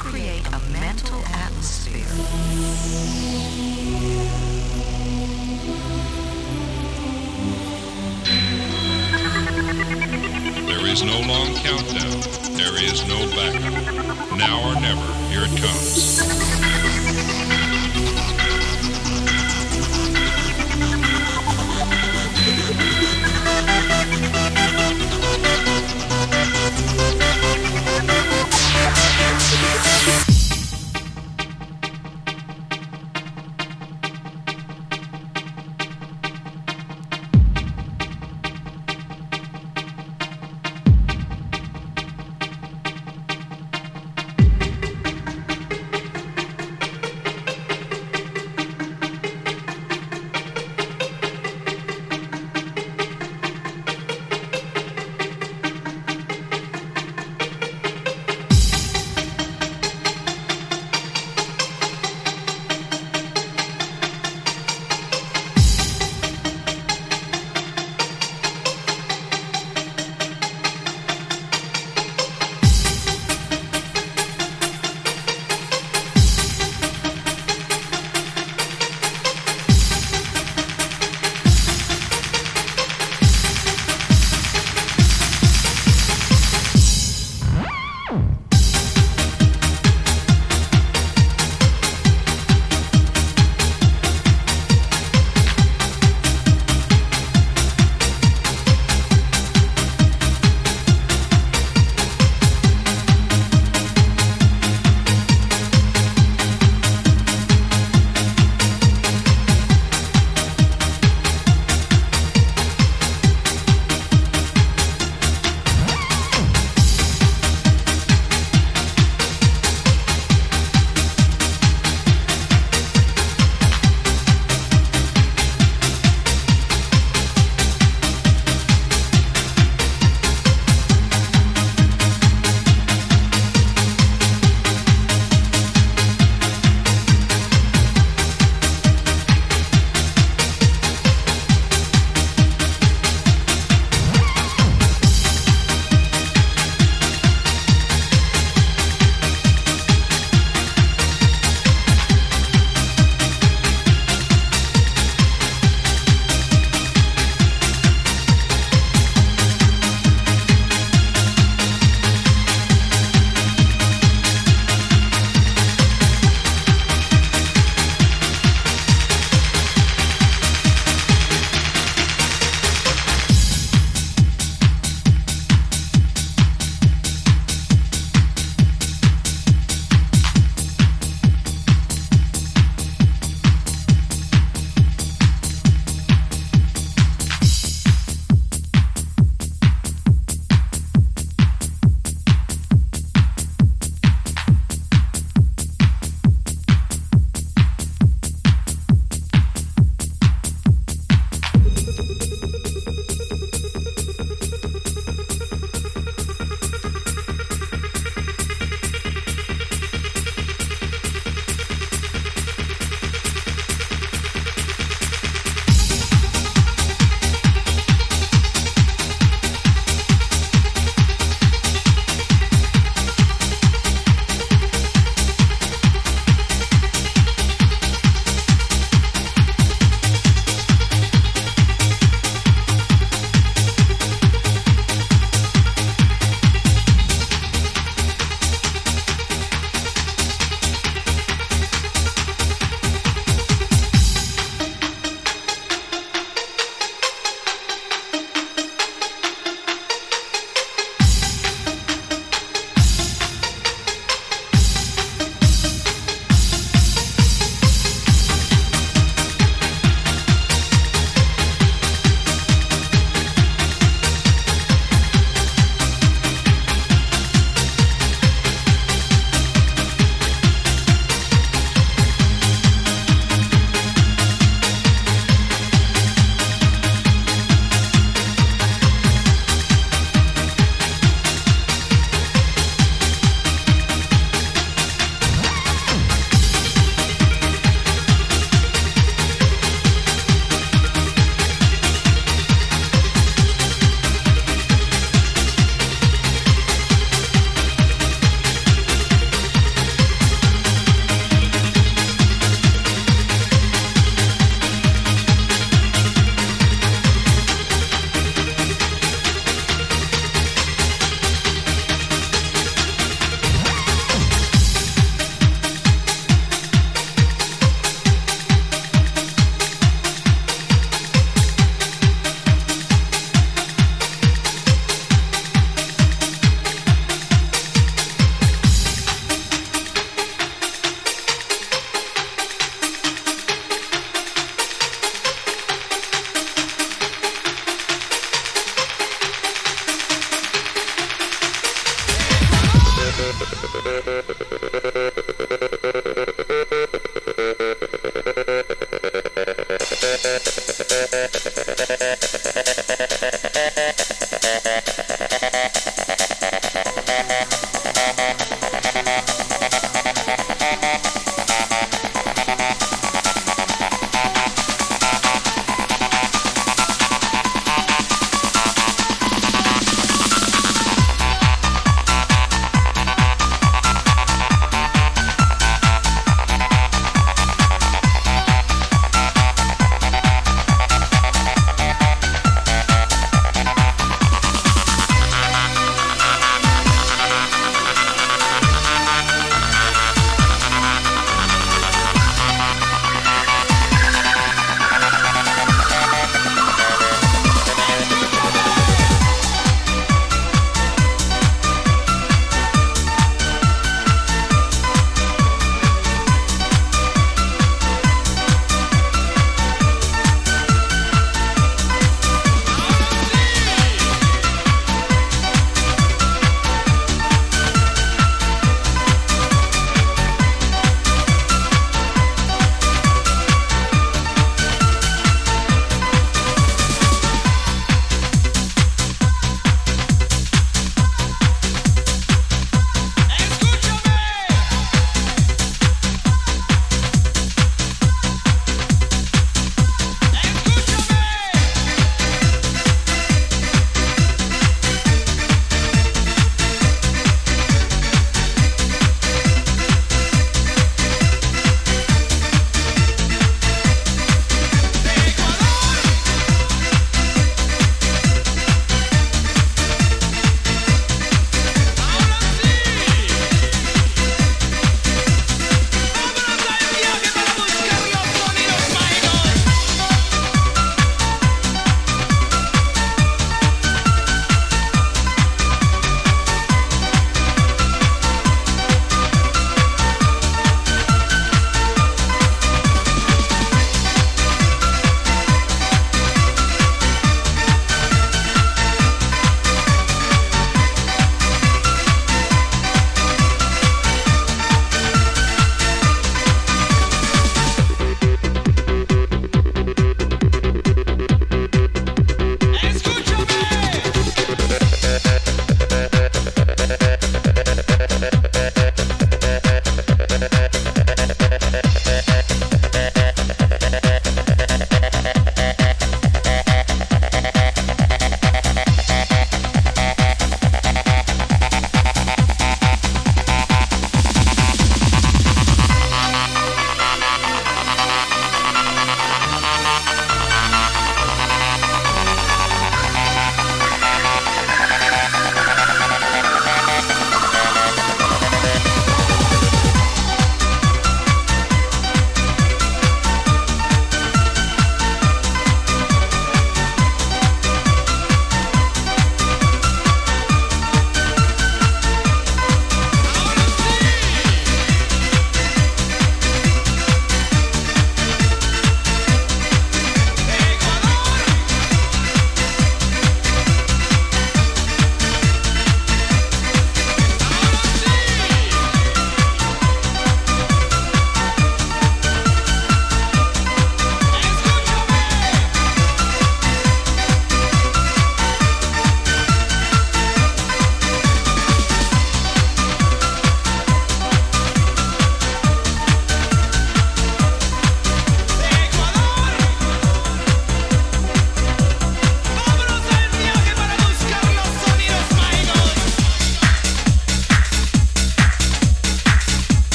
create a mental atmosphere. There is no long countdown. There is no backup. Now or never, here it comes.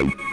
Hit